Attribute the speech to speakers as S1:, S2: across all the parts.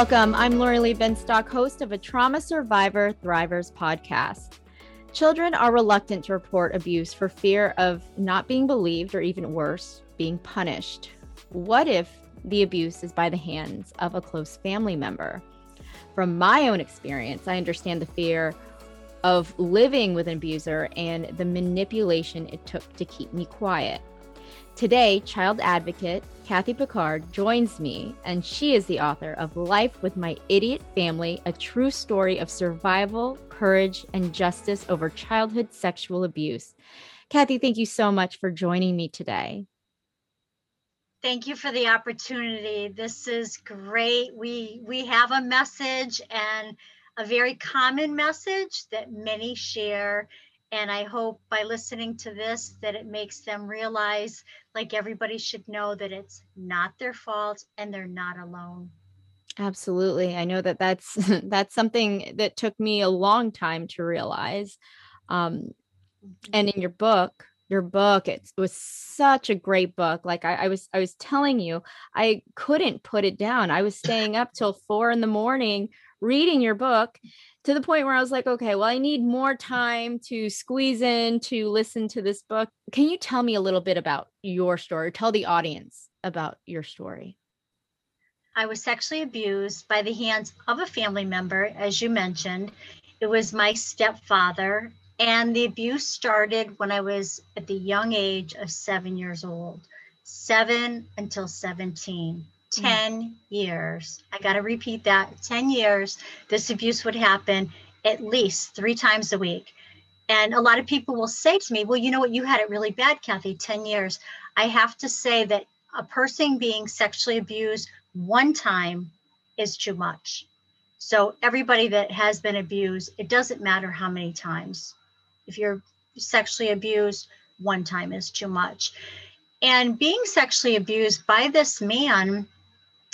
S1: Welcome. I'm Lori Lee Benstock, host of a Trauma Survivor Thrivers podcast. Children are reluctant to report abuse for fear of not being believed or even worse, being punished. What if the abuse is by the hands of a close family member? From my own experience, I understand the fear of living with an abuser and the manipulation it took to keep me quiet. Today, child advocate Kathy Picard joins me, and she is the author of Life with My Idiot Family A True Story of Survival, Courage, and Justice Over Childhood Sexual Abuse. Kathy, thank you so much for joining me today.
S2: Thank you for the opportunity. This is great. We we have a message and a very common message that many share and I hope by listening to this that it makes them realize, like everybody should know, that it's not their fault and they're not alone.
S1: Absolutely. I know that that's that's something that took me a long time to realize. Um, and in your book, your book, it was such a great book. Like I, I was, I was telling you, I couldn't put it down. I was staying up till four in the morning reading your book to the point where I was like, okay, well, I need more time to squeeze in to listen to this book. Can you tell me a little bit about your story? Tell the audience about your story.
S2: I was sexually abused by the hands of a family member, as you mentioned. It was my stepfather, and the abuse started when I was at the young age of seven years old, seven until 17. Mm. 10 years. I got to repeat that 10 years. This abuse would happen at least three times a week. And a lot of people will say to me, Well, you know what? You had it really bad, Kathy, 10 years. I have to say that a person being sexually abused one time is too much. So, everybody that has been abused, it doesn't matter how many times. If you're sexually abused, one time is too much. And being sexually abused by this man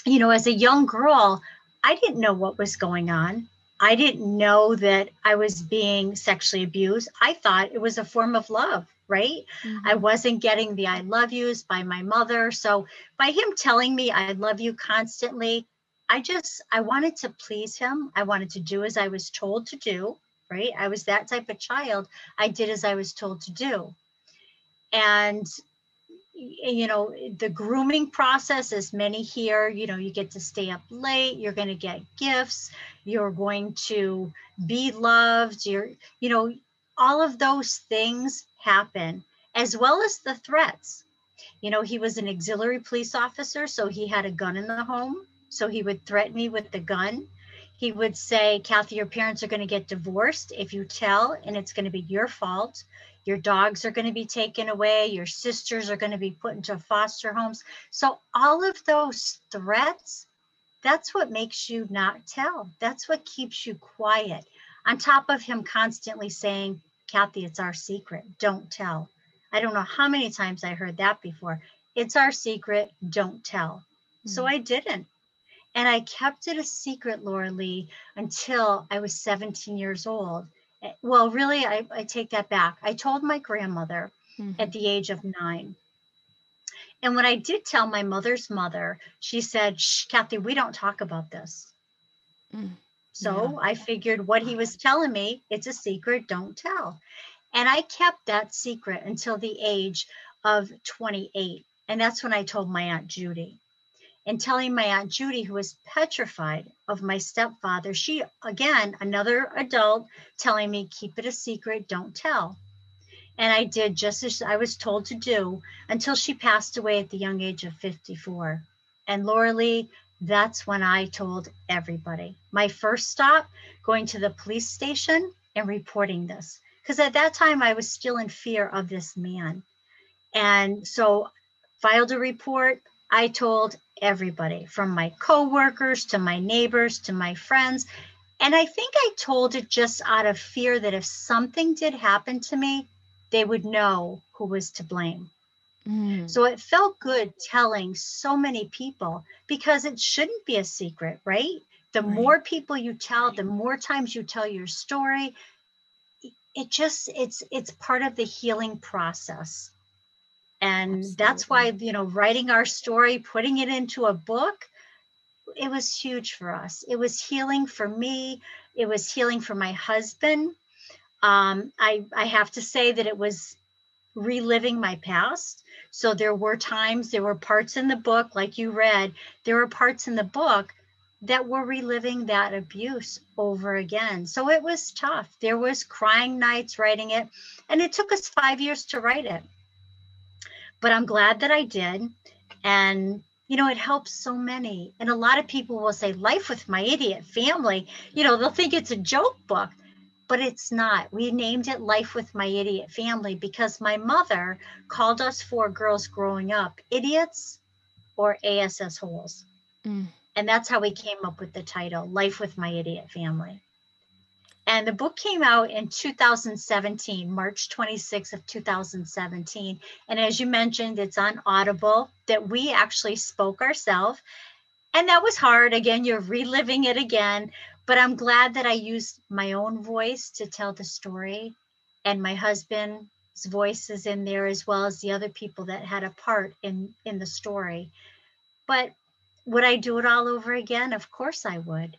S2: you know, as a young girl, I didn't know what was going on. I didn't know that I was being sexually abused. I thought it was a form of love, right? Mm-hmm. I wasn't getting the I love yous by my mother. So by him telling me I love you constantly, I just I wanted to please him. I wanted to do as I was told to do, right? I was that type of child. I did as I was told to do. And you know the grooming process as many here. You know you get to stay up late you're going to get gifts you're going to be loved you're you know all of those things happen as well as the threats. You know he was an auxiliary police officer so he had a gun in the home so he would threaten me with the gun. He would say kathy your parents are going to get divorced. If you tell and it's going to be your fault your dogs are going to be taken away your sisters are going to be put into foster homes. So all of those threats that's what makes you not tell. That's what keeps you quiet. On top of him constantly saying kathy it's our secret. Don't tell. I don't know how many times i heard that before. It's our secret. Don't tell. Mm-hmm. so hmm. i didn't. And i kept it a secret laura lee until i was 17 years old well, really, I, I take that back. I told my grandmother mm-hmm. at the age of nine. And when I did tell my mother's mother, she said, Shh, Kathy, we don't talk about this. Mm, so yeah. I figured what he was telling me, it's a secret, don't tell. And I kept that secret until the age of 28. And that's when I told my Aunt Judy and telling my Aunt Judy, who was petrified of my stepfather, she, again, another adult, telling me, keep it a secret, don't tell. And I did just as I was told to do until she passed away at the young age of 54. And Laura Lee, that's when I told everybody. My first stop, going to the police station and reporting this. Because at that time, I was still in fear of this man. And so filed a report. I told everybody from my coworkers to my neighbors to my friends. And I think I told it just out of fear that if something did happen to me, they would know who was to blame. Mm. So it felt good telling so many people because it shouldn't be a secret, right? The right. more people you tell, the more times you tell your story, it just it's it's part of the healing process and Absolutely. that's why you know writing our story putting it into a book it was huge for us. It was healing for me. It was healing for my husband. Um, I I have to say that it was reliving my past. So there were times, there were parts in the book, like you read, there were parts in the book that were reliving that abuse over again. So it was tough. There was crying nights writing it, and it took us five years to write it. But I'm glad that I did. And you know, it helps so many. And a lot of people will say, Life with My Idiot Family, you know, they'll think it's a joke book, but it's not. We named it Life with My Idiot Family because my mother called us four girls growing up idiots or ASS holes. Mm. And that's how we came up with the title, Life with My Idiot Family. And the book came out in 2017, March 26th of 2017. And as you mentioned, it's on Audible that we actually spoke ourselves. And that was hard. Again, you're reliving it again. But I'm glad that I used my own voice to tell the story. And my husband's voice is in there as well as the other people that had a part in, in the story. But would I do it all over again? Of course I would.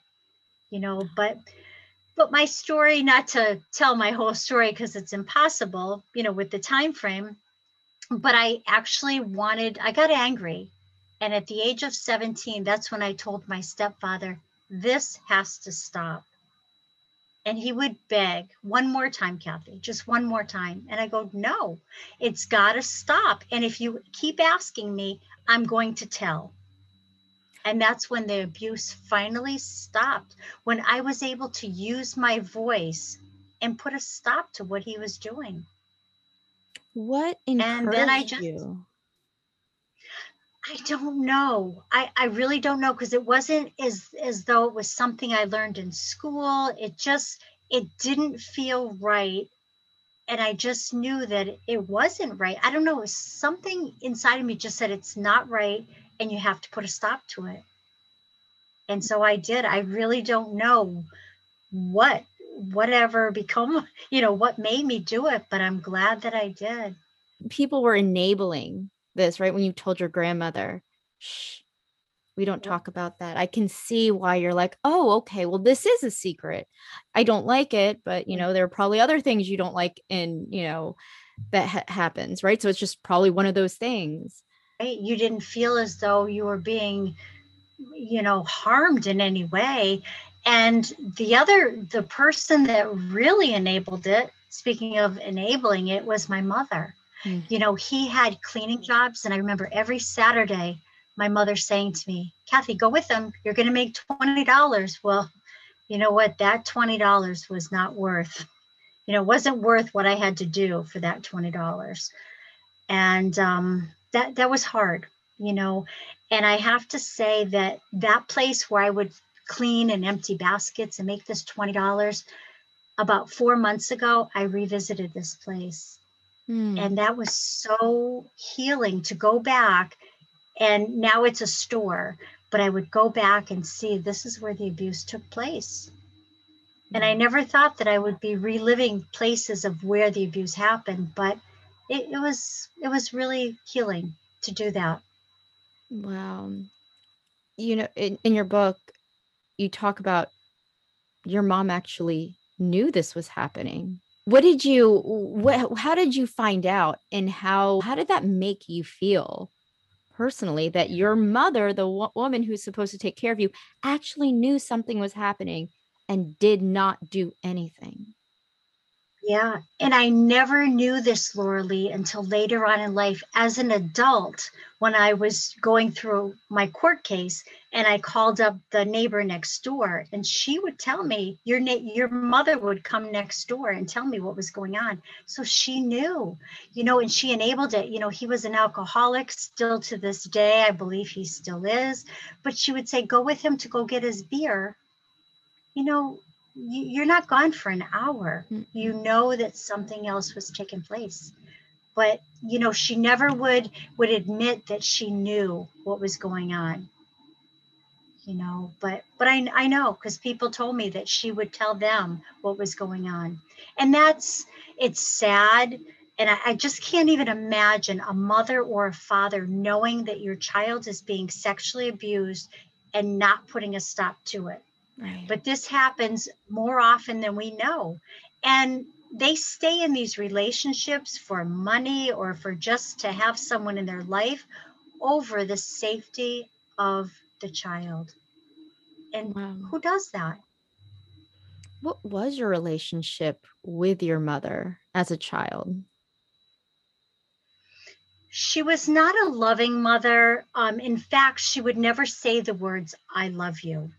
S2: You know, but but my story not to tell my whole story because it's impossible you know with the time frame but i actually wanted i got angry. And at the age of 17 that's when i told my stepfather this has to stop. And he would beg one more time kathy just one more time. And i go no it's got to stop. And if you keep asking me i'm going to tell and that's when the abuse finally stopped, when I was able to use my voice and put a stop to what he was doing.
S1: What encouraged and then I just, you?
S2: I don't know. I, I really don't know because it wasn't as as though it was something I learned in school. It just it didn't feel right. And I just knew that it wasn't right. I don't know. Something inside of me just said it's not right and you have to put a stop to it. And so I did. I really don't know what whatever become, you know, what made me do it, but I'm glad that I did.
S1: People were enabling this, right? When you told your grandmother, shh, we don't talk about that. I can see why you're like, oh, okay, well, this is a secret. I don't like it, but you know, there are probably other things you don't like in, you know, that ha- happens, right? So it's just probably one of those things
S2: right? You didn't feel as though you were being, you know, harmed in any way. And the other, the person that really enabled it, speaking of enabling it, was my mother. Mm. You know, he had cleaning jobs. And I remember every Saturday, my mother saying to me, Kathy, go with them. You're going to make $20. Well, you know what? That $20 was not worth, you know, wasn't worth what I had to do for that $20. And um, that that was hard you know and i have to say that that place where i would clean and empty baskets and make this $20 about four months ago i revisited this place mm. and that was so healing to go back and now it's a store but i would go back and see this is where the abuse took place and i hmm. never thought that i would be reliving places of where the abuse happened but it, it was it was really healing to do that.
S1: Wow. You know, in, in your book, you talk about your mom actually knew this was happening. What did you what how did you find out and how how did that make you feel personally that your mother, the wo- woman who's supposed to take care of you, actually knew something was happening and did not do anything?
S2: Yeah. And I never knew this, Laura Lee, until later on in life as an adult when I was going through my court case and I called up the neighbor next door and she would tell me your na- your mother would come next door and tell me what was going on. So she knew, you know, and she enabled it. You know, he was an alcoholic still to this day. I believe he still is. But she would say, go with him to go get his beer. You know, you're not gone for an hour. You know that something else was taking place. But you know, she never would would admit that she knew what was going on. You know, but but I I know because people told me that she would tell them what was going on. And that's it's sad. And I, I just can't even imagine a mother or a father knowing that your child is being sexually abused and not putting a stop to it.
S1: Right.
S2: But this happens more often than we know. And they stay in these relationships for money or for just to have someone in their life over the safety of the child. And
S1: Wow.
S2: who does that?
S1: What was your relationship with your mother as a child?
S2: She was not a loving mother. Um, in fact, she would never say the words, I love you.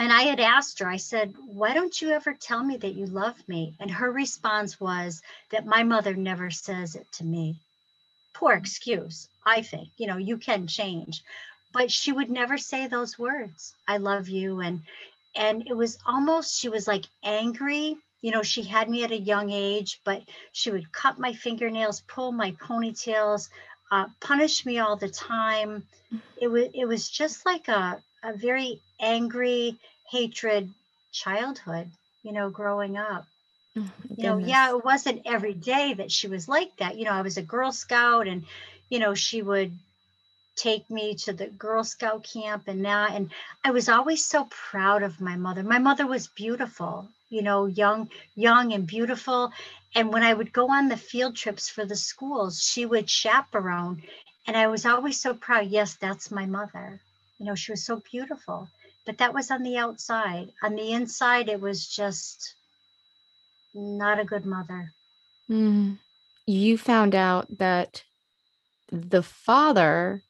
S2: And I had asked her, I said, Why don't you ever tell me that you love me? And her response was that my mother never says it to me. Poor excuse, I think. You know, you can change. But she would never say those words, I love you. And and it was almost she was like angry you know she had me at a young age but she would cut my fingernails pull my ponytails uh, punish me all the time it was it was just like a, a very angry hatred childhood you know growing up.
S1: Oh,
S2: you know yeah it wasn't every day that she was like that. You know i was a girl scout and you know she would take me to the girl scout camp and that and i was always so proud of my mother. My mother was beautiful you know young young and beautiful. And when i would go on the field trips for the schools she would chaperone and i was always so proud. Yes that's my mother you know she was so beautiful but that was on the outside on the inside it was just not a good mother
S1: Mm. You found out that the father,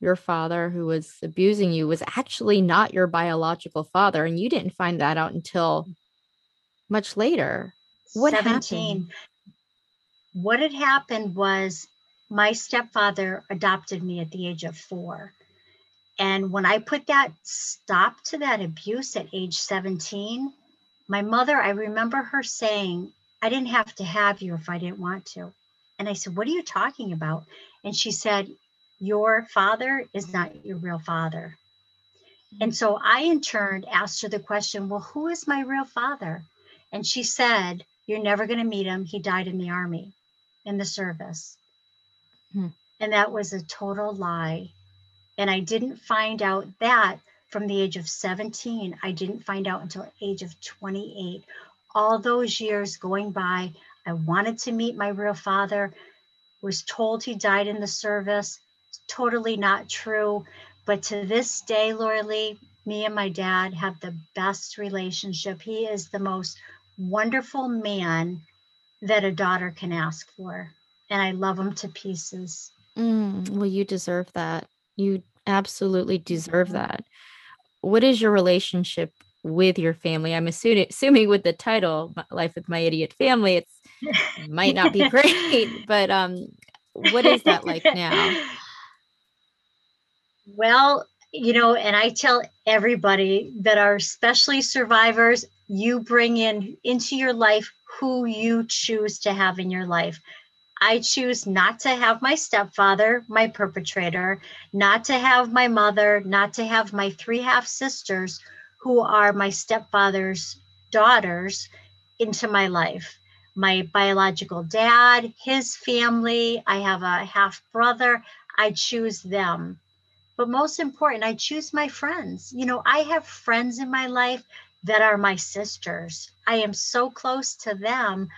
S1: your father who was abusing you, was actually not your biological father. And you didn't find that out until much later. What
S2: 17
S1: happened?
S2: what had happened was my stepfather adopted me at the age of four. And when I put that stop to that abuse at age 17, my mother, I remember her saying, I didn't have to have you if I didn't want to. And I said, What are you talking about? And she said, Your father is not your real father. And so I, in turn, asked her the question, Well, who is my real father? And she said, You're never going to meet him. He died in the army, in the service.
S1: Hmm.
S2: And that was a total lie. And I didn't find out that from the age of 17. I didn't find out until age of 28. All those years going by, I wanted to meet my real father, was told he died in the service. Totally not true. But to this day, Laura Lee, me and my dad have the best relationship. He is the most wonderful man that a daughter can ask for. And I love him to pieces.
S1: Mm, well, you deserve that. You absolutely deserve
S2: Mhm.
S1: that. What is your relationship with your family? I'm assuming, assuming with the title, Life with My Idiot Family, it's it might not be great, but um, what is that like now?
S2: Well, you know, and I tell everybody that are especially survivors, you bring in into your life who you choose to have in your life. I choose not to have my stepfather, my perpetrator, not to have my mother, not to have my three half sisters who are my stepfather's daughters into my life. My biological dad, his family, I have a half brother. I choose them. But most important, I choose my friends. You know, I have friends in my life that are my sisters. I am so close to them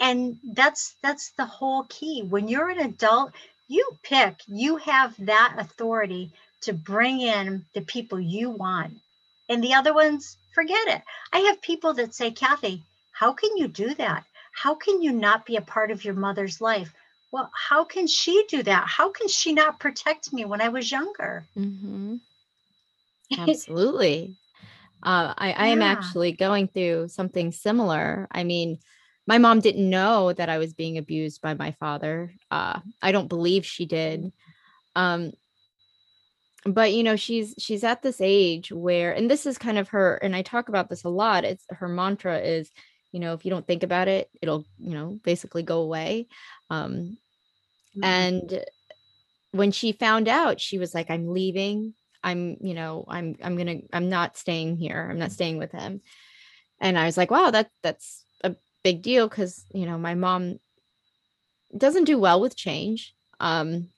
S2: and that's that's the whole key. When you're an adult you pick you have that authority to bring in the people you want. And the other ones forget it. I have people that say kathy how can you do that? How can you not be a part of your mother's life? Well how can she do that? How can she not protect me when i was younger?
S1: Hmm Absolutely. Uh, I, I am
S2: Yeah.
S1: actually going through something similar. I mean, my mom didn't know that I was being abused by my father. Uh, I don't believe she did. Um, but you know, she's she's at this age where, and this is kind of her, and I talk about this a lot. It's her mantra is, you know, if you don't think about it, it'll, you know, basically go away. Um, and when she found out she was like i'm leaving i'm you know i'm i'm gonna i'm not staying here i'm not staying with him and i was like wow that that's big deal because you know my mom doesn't do well with change um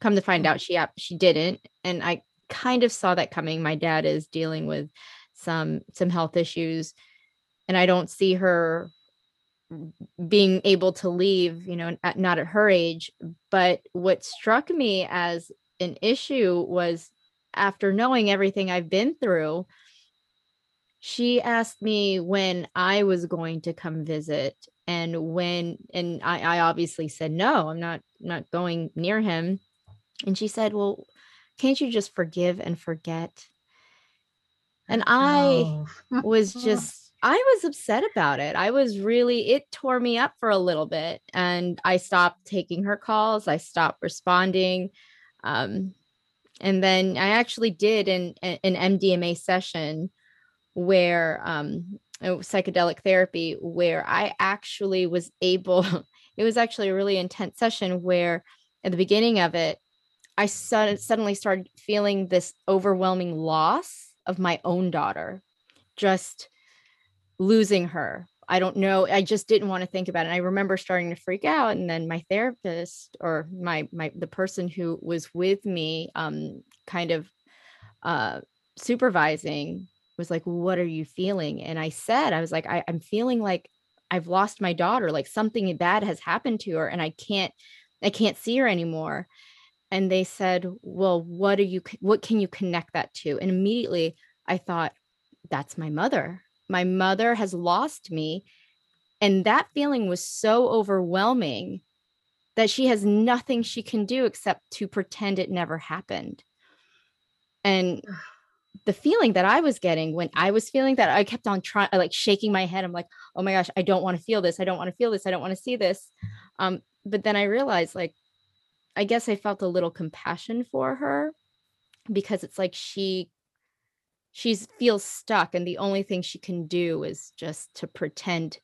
S1: come to find out she she didn't and i kind of saw that coming. My dad is dealing with some some health issues and I don't see her being able to leave, you know, at, not at her age. But what struck me as an issue was after knowing everything I've been through, she asked me when I was going to come visit and when and I, I obviously said no, I'm not not going near him. And she said, Well, can't you just forgive and forget? And I oh. was just I was upset about it. I was really, it tore me up for a little bit. And I stopped taking her calls. I stopped responding. Um, and then I actually did an, an MDMA session where um, psychedelic therapy, where I actually was able, it was actually a really intense session where at the beginning of it, I suddenly started feeling this overwhelming loss of my own daughter. Just losing her. I don't know. I just didn't want to think about it. And I remember starting to freak out. And then my therapist or my my the person who was with me, um, kind of uh supervising was like, What are you feeling? And I said, I was like, I, I'm feeling like I've lost my daughter, like something bad has happened to her, and I can't I can't see her anymore. And they said, Well, what are you what can you connect that to? And immediately I thought, that's my mother my mother has lost me. And that feeling was so overwhelming that she has nothing she can do except to pretend it never happened. And the feeling that I was getting when I was feeling that, I kept on trying, like shaking my head. I'm like, oh my gosh, I don't want to feel this. I don't want to feel this. I don't want to see this. Um, but then I realized, like, I guess I felt a little compassion for her because it's like she she feels stuck and the only thing she can do is just to pretend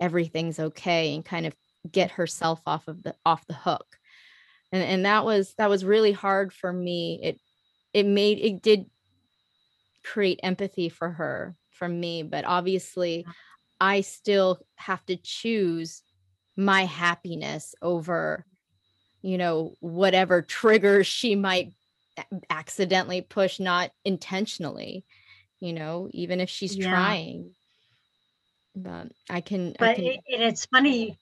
S1: everything's okay and kind of get herself off of the off the hook and and that was that was really hard for me it it made it did create empathy for her from me but obviously i still have to choose my happiness over you know whatever triggers she might accidentally push not intentionally you know even if she's yeah. trying. But i can
S2: but
S1: I can...
S2: It, and it's funny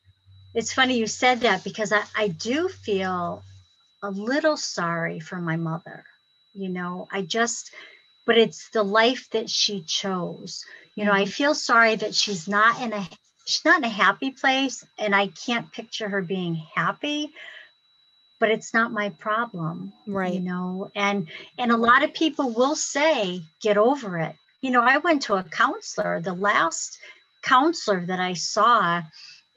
S2: it's funny you said that because I, I do feel a little sorry for my mother you know? I just but it's the life that she chose. You know mm-hmm. i feel sorry that she's not in a she's not in a happy place and i can't picture her being happy but it's not my problem
S1: right.
S2: you know? And and a lot of people will say get over it. You know i went to a counselor the last counselor that i saw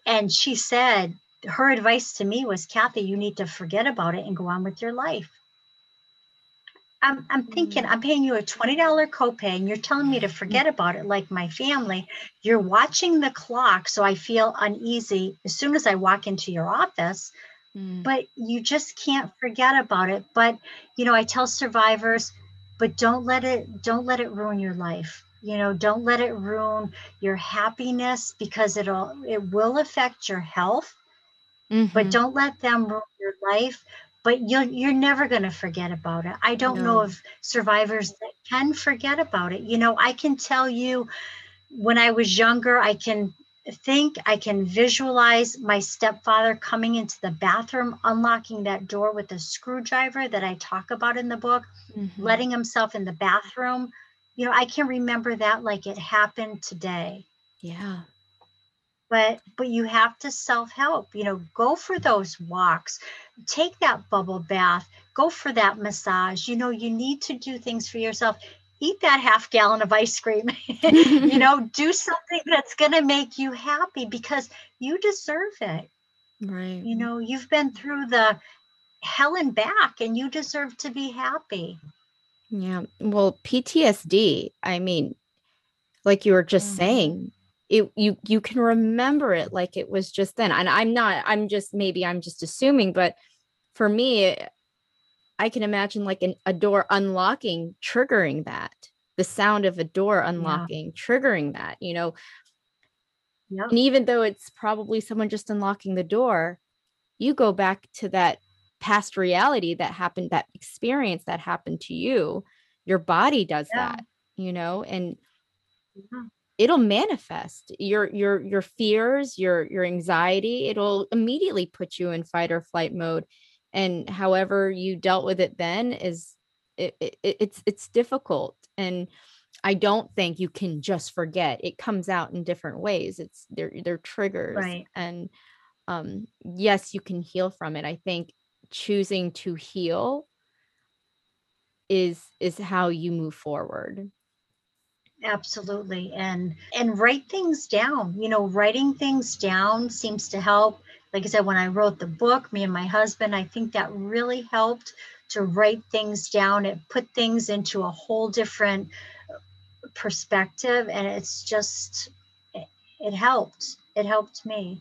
S2: and she said her advice to me was kathy you need to forget about it and go on with your life I'm, I'm thinking mm-hmm. I'm paying you a $20 copay and you're telling me to forget about it like my family. You're watching the clock. So I feel uneasy as soon as I walk into your office Mm. But you just can't forget about it. But you know, I tell survivors, but don't let it don't let it ruin your life. You know, don't let it ruin your happiness because it'll it will affect your health. Mm-hmm. But don't let them ruin your life. But you're you're never going to forget about it. I don't no. know of survivors that can forget about it. You know, I can tell you when I was younger, I can think I can visualize my stepfather coming into the bathroom, unlocking that door with a screwdriver that I talk about in the book, mm-hmm. letting himself in the bathroom. You know, I can remember that like it happened today.
S1: Yeah.
S2: But but you have to self-help. You know, go for those walks. Take that bubble bath. Go for that massage. You know, you need to do things for yourself eat that half gallon of ice cream you know do something that's going to make you happy because you deserve it
S1: right
S2: you know you've been through the hell and back and you deserve to be happy
S1: yeah well ptsd i mean like you were just mm-hmm. saying it you you can remember it like it was just then and i'm not i'm just maybe i'm just assuming but for me I can imagine like an, a door unlocking, triggering that, the sound of a door unlocking, yeah. triggering that, you know. Yep. And even though it's probably someone just unlocking the door, you go back to that past reality that happened, that experience that happened to you. your body does yeah. that you know and yeah. It'll manifest. Your your your fears your your anxiety it'll immediately put you in fight or flight mode. And however you dealt with it then is it, it, it's it's difficult. And i don't think you can just forget. It comes out in different ways. It's they're they're triggers.
S2: Right.
S1: And um yes you can heal from it. I think choosing to heal is is how you move forward
S2: absolutely and and write things down you know writing things down seems to help. Like i said when i wrote the book me and my husband i think that really helped to write things down. It put things into a whole different perspective and it's just it, it helped. It helped me.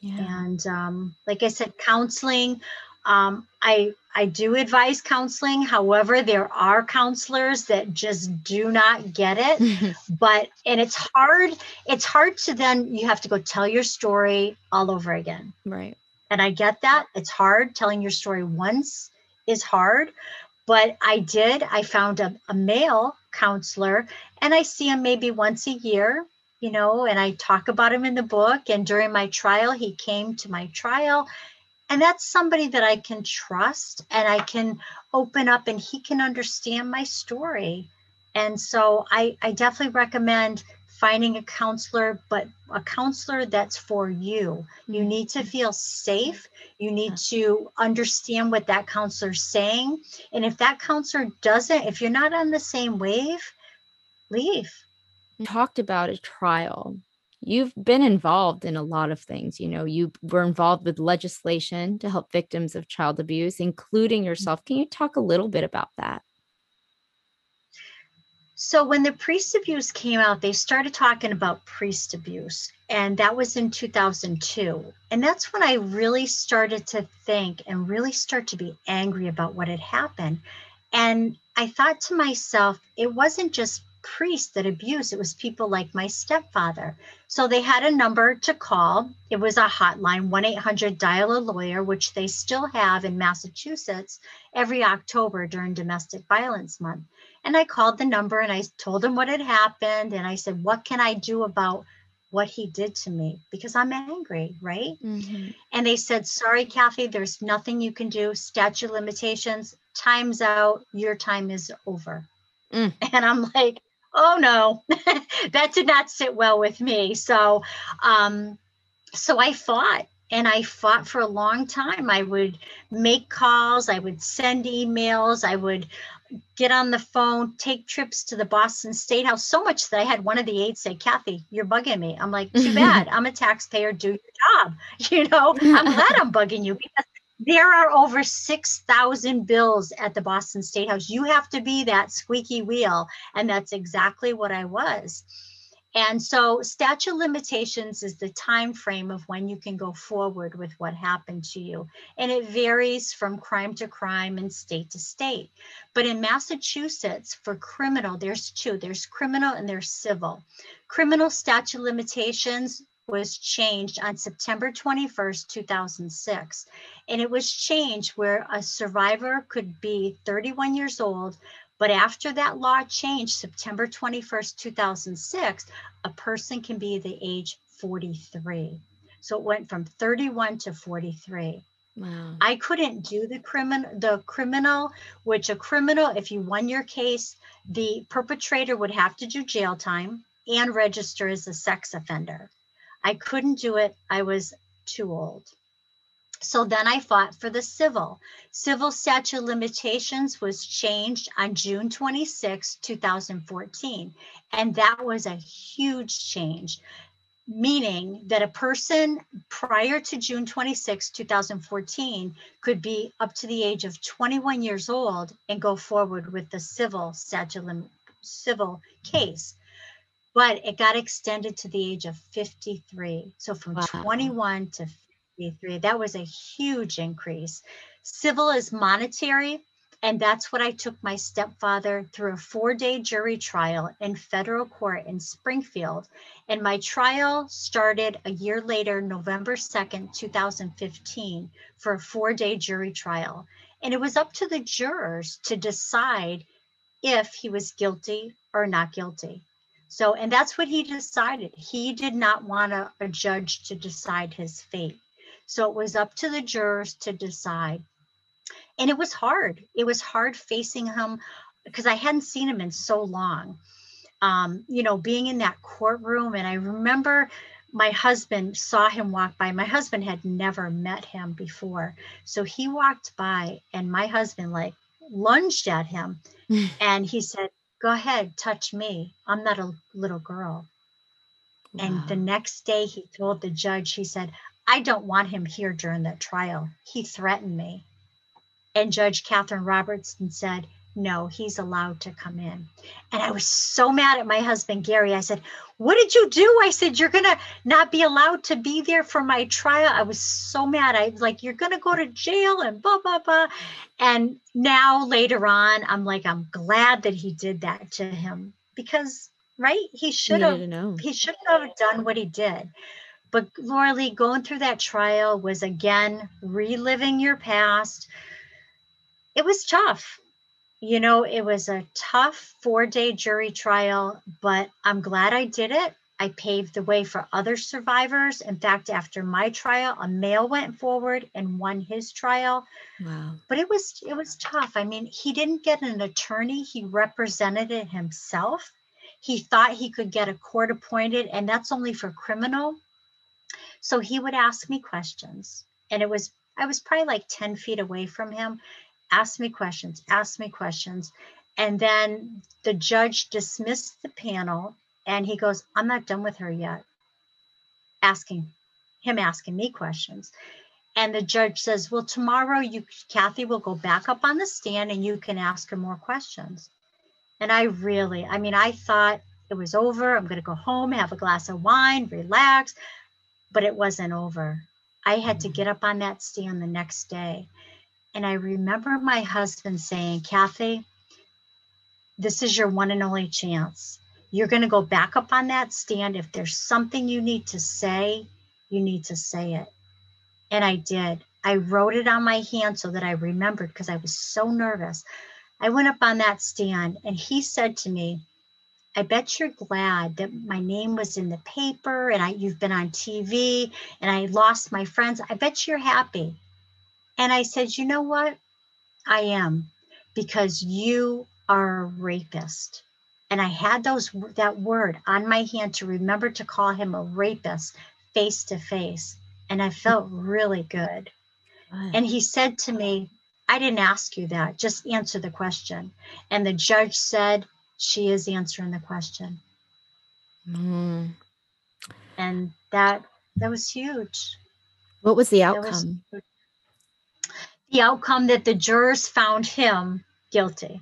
S2: Yeah. and um, like i said counseling um, I I do advise counseling. However, there are counselors that just do not get it. but and it's hard. It's hard to then you have to go tell your story all over again.
S1: Right.
S2: And I get that. It's hard telling your story once is hard. But I did. I found a, a male counselor and I see him maybe once a year you know, and I talk about him in the book. And during my trial, he came to my trial and that's somebody that I can trust and I can open up and he can understand my story. And so I, I definitely recommend finding a counselor, but a counselor that's for you. You mm-hmm. need to feel safe. You need to understand what that counselor's saying. And if that counselor doesn't, if you're not on the same wave, leave.
S1: talked about a trial you've been involved in a lot of things. You know, you were involved with legislation to help victims of child abuse, including mm. yourself. Can you talk a little bit about that?
S2: So, when the priest abuse came out, they started talking about priest abuse, and that was in 2002. And that's when I really started to think and really start to be angry about what had happened. And I thought to myself, it wasn't just priests that abused. It was people like my stepfather. So they had a number to call. It was a hotline, 1 800 Dial a Lawyer, which they still have in Massachusetts every October during Domestic Violence Month. And I called the number and I told them what had happened. And I said, What can I do about what he did to me? Because I'm angry, right? Mm-hmm. And they said, Sorry, Kathy, there's nothing you can do. Statute limitations, time's out. Your time is over. Mm. And I'm like, oh no, that did not sit well with me. So, um, so I fought and I fought for a long time. I would make calls, I would send emails, I would get on the phone, take trips to the Boston State House, so much that I had one of the aides say, Kathy, you're bugging me. I'm like, too bad. I'm a taxpayer, do your job. You know, I'm glad I'm bugging you because there are over 6,000 bills at the Boston State House. You have to be that squeaky wheel. And that's exactly what I was. And so statute limitations is the time frame of when you can go forward with what happened to you. And it varies from crime to crime and state to state. But in Massachusetts, for criminal, there's two there's criminal and there's civil. Criminal statute limitations was changed on September 21st, 2006. And it was changed where a survivor could be 31 years old. But after that law changed, September 21st, 2006, a person can be the age 43. So it went from 31 to 43. Wow. I couldn't do the criminal the criminal, which a criminal, if you won your case, the perpetrator would have to do jail time and register as a sex offender. I couldn't do it. I was too old. So then I fought for the civil. Civil statute limitations was changed on June 26, 2014. And that was a huge change, meaning that a person prior to June 26, 2014 could be up to the age of 21 years old and go forward with the civil statute lim- civil case but it got extended to the age of 53. So from wow. 21 to 53, that was a huge increase. Civil is monetary, and that's what I took my stepfather through a four day jury trial in federal court in Springfield. And my trial started a year later, November 2nd, 2015, for a four day jury trial. And it was up to the jurors to decide if he was guilty or not guilty. So, and that's what he decided. He did not want a, a judge to decide his fate. So it was up to the jurors to decide. And it was hard. It was hard facing him because I hadn't seen him in so long. Um, you know, being in that courtroom. And I remember my husband saw him walk by. My husband had never met him before. So he walked by, and my husband, like, lunged at him and he said, Go ahead, touch me. I'm not a little girl. Wow. And the next day he told the judge, he said, I don't want him here during that trial. He threatened me. And Judge Katherine Robertson said, no, he's allowed to come in. And I was so mad at my husband, Gary. I said, What did you do? I said, You're going to not be allowed to be there for my trial. I was so mad. I was like, You're going to go to jail and blah, blah, blah. And now later on, I'm like, I'm glad that he did that to him because, right? He should have, he should have done what he did. But Laura Lee, going through that trial was again reliving your past. It was tough you know, it was a tough four day jury trial, but I'm glad I did it. I paved the way for other survivors. In fact, after my trial, a male went forward and won his trial. Wow. But it was it was tough. I mean, he didn't get an attorney, he represented it himself. He thought he could get a court appointed, and that's only for criminal. So he would ask me questions. And it was I was probably like 10 feet away from him ask me questions, ask me questions. And then the judge dismissed the panel and he goes, I'm not done with her yet. Asking him asking me questions. And the judge says, Well, tomorrow you Kathy will go back up on the stand and you can ask her more questions. And I really, I mean, I thought it was over. I'm gonna go home, have a glass of wine, relax. But it wasn't over. I had to mm. get up on that stand the next day and I remember my husband saying, Kathy, this is your one and only chance. You're going to go back up on that stand. If there's something you need to say, you need to say it. And I did. I wrote it on my hand so that I remembered because I was so nervous. I went up on that stand and he said to me, I bet you're glad that my name was in the paper and I you've been on TV and I lost my friends. I bet you're happy. And I said, you know what? I am because you are a rapist. And I had those that word on my hand to remember to call him a rapist face to face. And I felt really good. And he said to me, I didn't ask you that. Just answer the question. And the judge said, She is answering the question. Mm. And that that was huge.
S1: What was the outcome? Was,
S2: the outcome that the jurors found him guilty.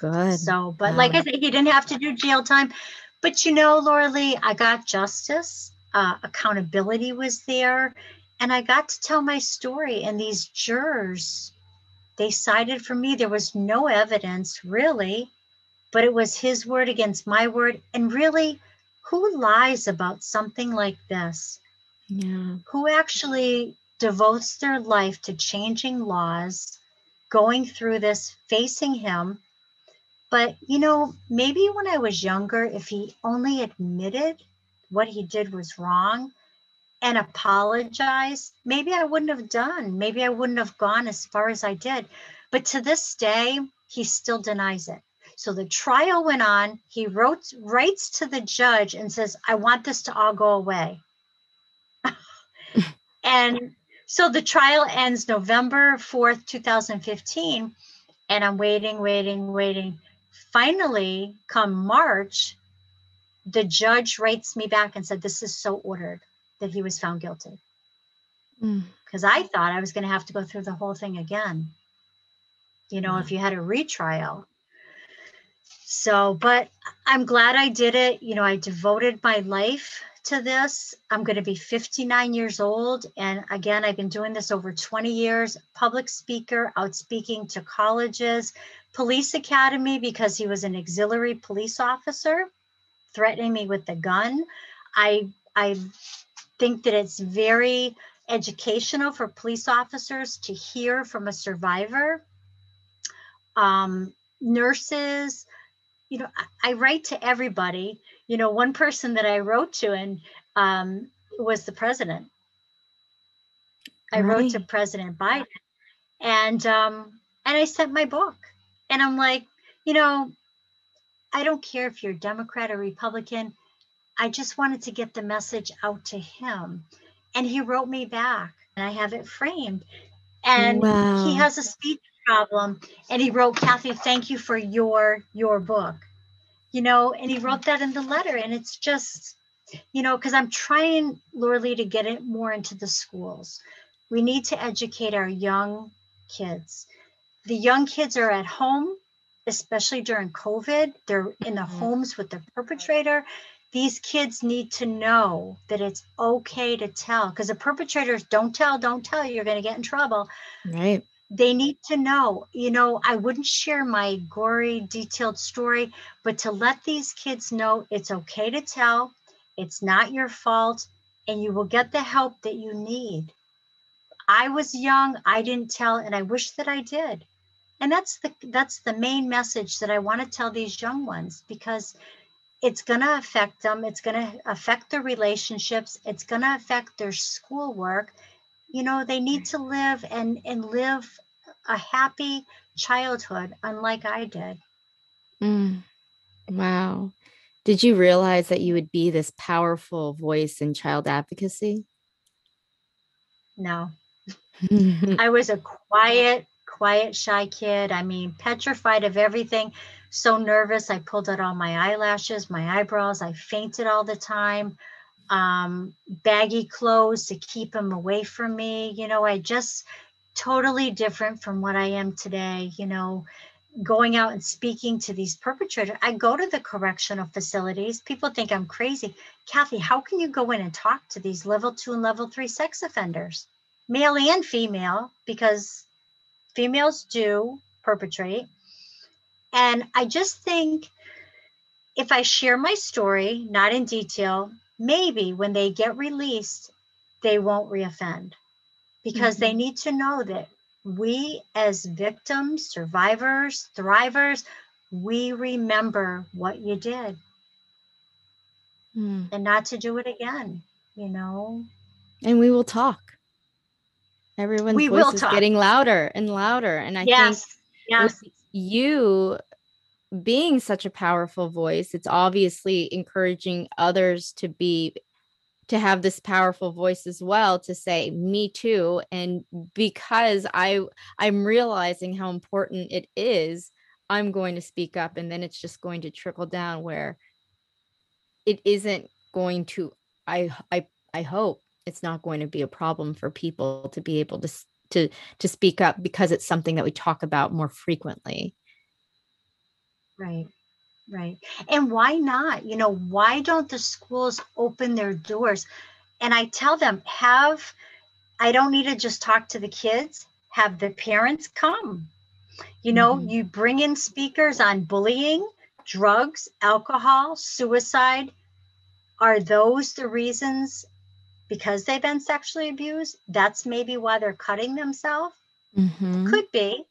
S1: Good.
S2: So, but wow. like I said, he didn't have to do jail time. But you know, Laura Lee, I got justice. Uh, accountability was there. And I got to tell my story. And these jurors, they sided for me. There was no evidence really, but it was his word against my word. And really, who lies about something like this? Yeah. Who actually devotes their life to changing laws, going through this, facing him. But, you know, maybe when I was younger, if he only admitted what he did was wrong and apologized, maybe I wouldn't have done, maybe I wouldn't have gone as far as I did. But to this day, he still denies it. So the trial went on. He wrote writes to the judge and says, I want this to all go away. and so the trial ends November 4th, 2015. And I'm waiting, waiting, waiting. Finally, come March, the judge writes me back and said, This is so ordered that he was found guilty. Because mm. I thought I was going to have to go through the whole thing again. You know, if you had a retrial. So, but I'm glad I did it. You know, I devoted my life to this. I'm going to be 59 years old. And again, I've been doing this over 20 years. Public speaker, out speaking to colleges, police academy, because he was an auxiliary police officer threatening me with a gun. I, I think that it's very educational for police officers to hear from a survivor. Um, nurses, you know, I, I, write to everybody. You know, one person that I wrote to and um, was the president. I right. wrote to President Biden, and um, and I sent my book, and I'm like, you know, I don't care if you're Democrat or Republican. I just wanted to get the message out to him. And he wrote me back, and I have it framed. And wow. he has a speech problem. And he wrote, Kathy, thank you for your your book. You know, and he wrote that in the letter. And it's just, you know, because I'm trying, Laura Lee, to get it more into the schools. We need to educate our young kids. The young kids are at home especially during COVID, they're in the mm-hmm. homes with the perpetrator. These kids need to know that it's okay to tell because the perpetrators don't tell, don't tell, you're going to get in trouble.
S1: Right.
S2: They need to know, you know, I wouldn't share my gory, detailed story, but to let these kids know it's okay to tell, it's not your fault, and you will get the help that you need. I was young, I didn't tell, and I wish that I did and that's the that's the main message that i want to tell these young ones because it's going to affect them it's going to affect their relationships it's going to affect their schoolwork you know they need to live and and live a happy childhood unlike i did
S1: mm. wow did you realize that you would be this powerful voice in child advocacy
S2: no i was a quiet quiet, shy kid. I mean, petrified of everything. So nervous. I pulled out all my eyelashes, my eyebrows. I fainted all the time. Um, baggy clothes to keep him away from me. You know, I just totally different from what I am today. You know, going out and speaking to these perpetrators. I go to the correctional facilities. People think I'm crazy. Kathy, how can you go in and talk to these level two and level three sex offenders, male and female? Because females do perpetrate. And I just think if I share my story, not in detail, maybe when they get released, they won't reoffend because mm-hmm. they need to know that we, as victims, survivors, thrivers, we remember what you did mm. and not to do it again, you know.
S1: And we will talk. Everyone's we voice is talk. getting louder and louder. And I yes. think yes. you being such a powerful voice, it's obviously encouraging others to be to have this powerful voice as well to say me too and because i i'm realizing how important it is i'm going to speak up and then it's just going to trickle down where it isn't going to i i i hope it's not going to be a problem for people to be able to to to speak up because it's something that we talk about more frequently
S2: right right and why not you know why don't the schools open their doors and i tell them have i don't need to just talk to the kids have the parents come you know mm-hmm. you bring in speakers on bullying drugs alcohol suicide are those the reasons because they've been sexually abused, that's maybe why they're cutting themselves. Mm-hmm. Could be.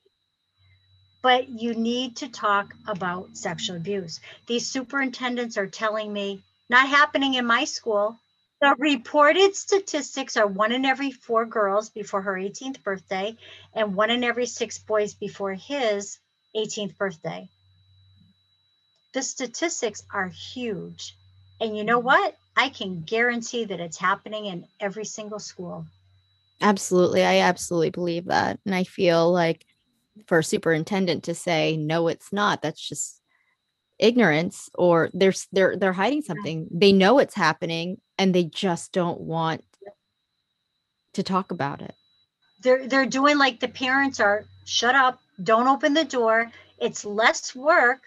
S2: But you need to talk about sexual abuse. These superintendents are telling me, not happening in my school. The reported statistics are one in every four girls before her 18th birthday, and one in every six boys before his 18th birthday. The statistics are huge. And you know what? I can guarantee that it's happening in every single school.
S1: Absolutely. I absolutely believe that. And I feel like for a superintendent to say, no, it's not, that's just ignorance or they're they're they're hiding something. They know it's happening and they just don't want to talk about it.
S2: They're they're doing like the parents are shut up, don't open the door. It's less work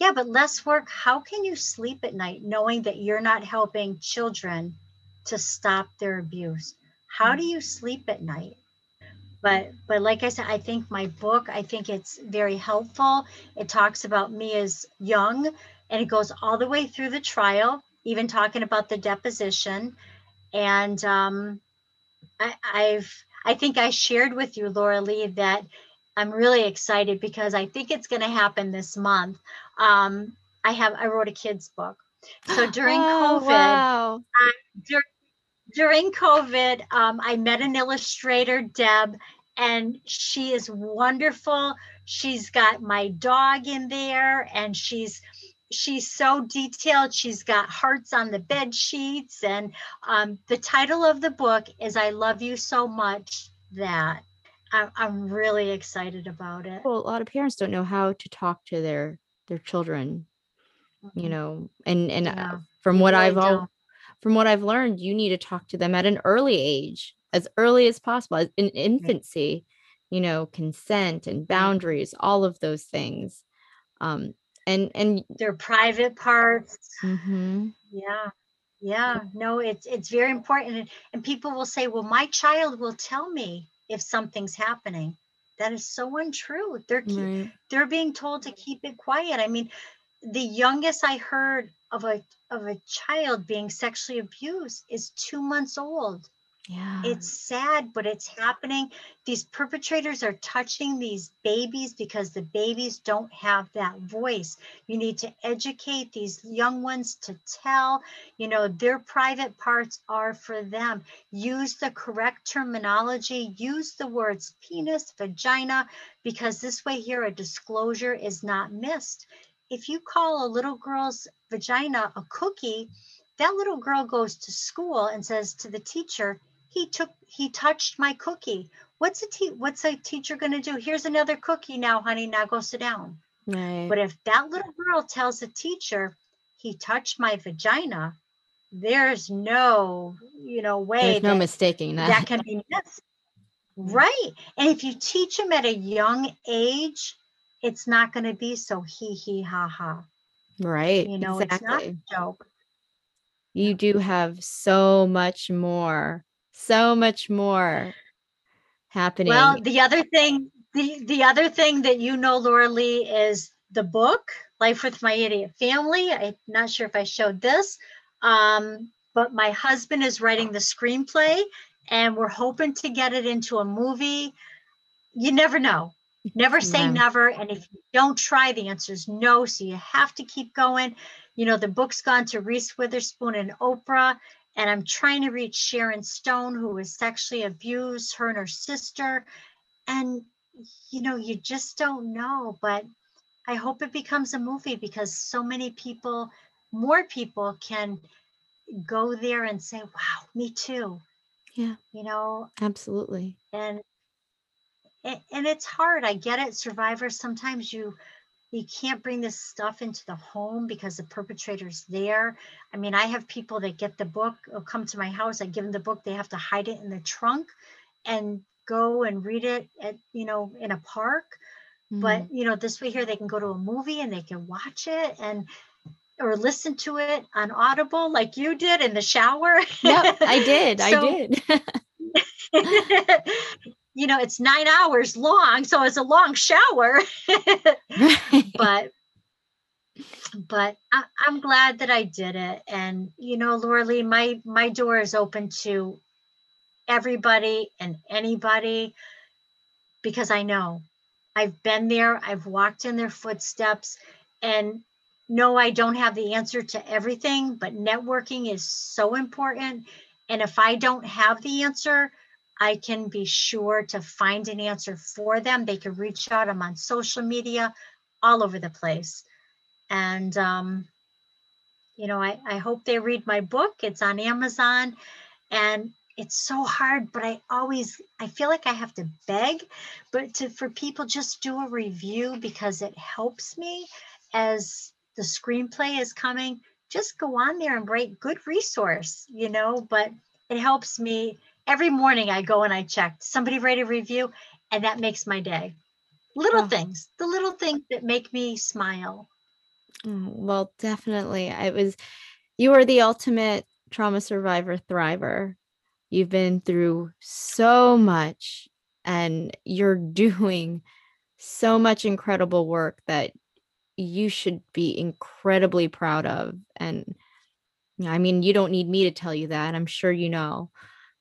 S2: yeah, but less work. How can you sleep at night knowing that you're not helping children to stop their abuse? How mm. do you sleep at night? But but like I said, I think my book, I think it's very helpful. It talks about me as young and it goes all the way through the trial, even talking about the deposition. And um, I, I've I think I shared with you, Laura Lee, that I'm really excited because I think it's going to happen this month. Um, I have I wrote a kids book. So during
S1: Oh,
S2: COVID,
S1: wow.
S2: I, dur- during COVID, um, I met an illustrator, Deb, and she is wonderful. She's got my dog in there, and she's she's so detailed. She's got hearts on the bed sheets, and um, the title of the book is "I Love You So Much That." I'm, I'm really excited about it.
S1: Well, a lot of parents don't know how to talk to their their children, you know, and and uh,
S2: Yeah,
S1: from what I've al-
S2: don't.
S1: From what I've learned, you need to talk to them at an early age, as early as possible, as in infancy, you know, consent and boundaries, all of those things. Um, and and
S2: Their private parts.
S1: mhm,
S2: Yeah. Yeah. No, it's it's very important. And, and people will say, well, my child will tell me if something's happening. That is so untrue. They're keep,
S1: right.
S2: they're being told to keep it quiet. I mean, the youngest I heard of a of a child being sexually abused is two months old.
S1: Yeah.
S2: It's sad, but it's happening. These perpetrators are touching these babies because the babies don't have that voice. You need to educate these young ones to tell, you know, their private parts are for them. Use the correct terminology, use the words penis, vagina, because this way here a disclosure is not missed. If you call a little girl's vagina a cookie, that little girl goes to school and says to the teacher, he took he touched my cookie. What's a te- what's a teacher going to do? Here's another cookie now honey. Now go sit down.
S1: Right.
S2: but if that little girl tells the teacher he touched my vagina there's no you know way
S1: There's no
S2: that,
S1: mistaking that.
S2: that can be missed. Right. And if you teach them at a young age it's not going to be so he he ha ha
S1: right.
S2: you know
S1: exactly.
S2: it's not a joke
S1: you do have so much more, so much more happening.
S2: Well, the other thing, the the other thing that you know, Laura Lee, is the book Life with My Idiot Family. I'm not sure if I showed this, um, but my husband is writing the screenplay, and we're hoping to get it into a movie. You never know. Never say
S1: Yeah.
S2: never. And if you don't try, the answer is no. So you have to keep going. You know, the book's gone to Reese Witherspoon and Oprah, and I'm trying to reach Sharon Stone, who was sexually abused, her and her sister. And, you know, you just don't know. But I hope it becomes a movie because so many people, more people can go there and say, wow, me too.
S1: Yeah.
S2: You know,
S1: Absolutely.
S2: and and, and it's hard i get it survivors sometimes you you can't bring this stuff into the home because the perpetrator's there i mean i have people that get the book or come to my house i give them the book they have to hide it in the trunk and go and read it at you know in a park
S1: Mhm.
S2: but you know this way here they can go to a movie and they can watch it and or listen to it on audible like you did in the shower
S1: Yep, I did. I did.
S2: you know, it's nine hours long, so it's a long shower.
S1: Right.
S2: but but I, I'm glad that I did it. And you know, Laura Lee, my my door is open to everybody and anybody because I know I've been there, I've walked in their footsteps, and no, I don't have the answer to everything, but networking is so important. And if I don't have the answer, I can be sure to find an answer for them. They can reach out. I'm on social media all over the place. And, um, you know, I, I hope they read my book. It's on Amazon and it's so hard, but I always, I feel like I have to beg, but to, for people just do a review because it helps me as the screenplay is coming. Just go on there and write good resource, you know, but it helps me every morning I go and I check somebody write a review and that makes my day. Little
S1: Oh.
S2: things, the little things that make me smile.
S1: Mm, Well, definitely. I was, you are the ultimate trauma survivor thriver. You've been through so much and you're doing so much incredible work that you should be incredibly proud of. And I mean, you don't need me to tell you that. I'm sure you know.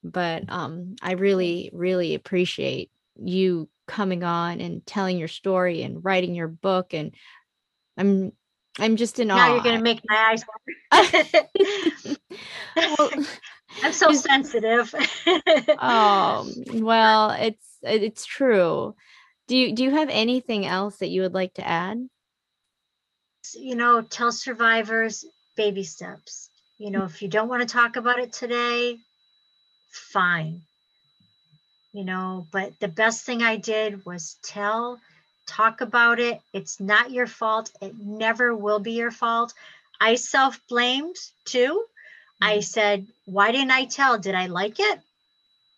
S1: But um, I really, really appreciate you coming on and telling your story and writing your book and I'm I'm just in
S2: now
S1: awe.
S2: you're going to make my eyes water. well, I'm so sensitive.
S1: oh, well, it's it's true. Do you do you have anything else that you would like to add?
S2: You know, tell survivors baby steps. You know, if you don't want to talk about it today, fine. You know, but the best thing I did was tell, talk about it. It's not your fault. It never will be your fault. I self blamed too. I mm-hmm. said, Why didn't I tell? Did I like it?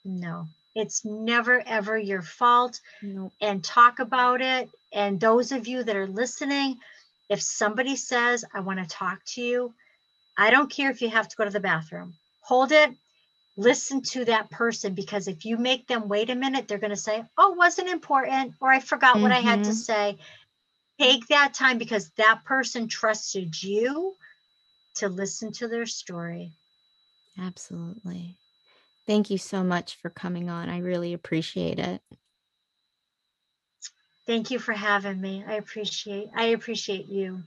S2: No, it's never, ever your fault. Nope. And talk about it. And those of you that are listening, if somebody says, I want to talk to you, I don't care if you have to go to the bathroom, hold it, listen to that person because if you make them wait a minute, they're going to say, Oh, wasn't important, or I forgot mm-hmm. what I had to mm-hmm. say. Take that time because that person trusted you to listen to their story.
S1: Absolutely. Thank you so much for coming on. I really appreciate it.
S2: Thank you for having me. I appreciate I appreciate you.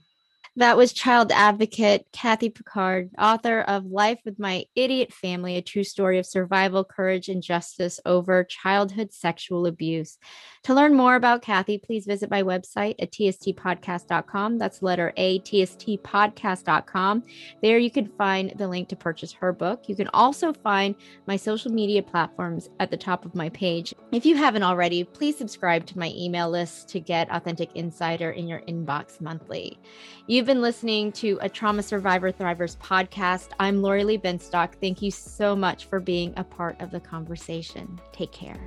S1: That was child advocate Kathy Picard, author of Life with My Idiot Family, a true story of survival, courage, and justice over childhood sexual abuse. To learn more about Kathy, please visit my website at tstpodcast.com. That's letter A, tstpodcast.com. There you can find the link to purchase her book. You can also find my social media platforms at the top of my page. If you haven't already, please subscribe to my email list to get Authentic Insider in your inbox monthly. You've been listening to a Trauma Survivor Thrivers podcast. I'm Lori Lee Benstock. Thank you so much for being a part of the conversation. Take care.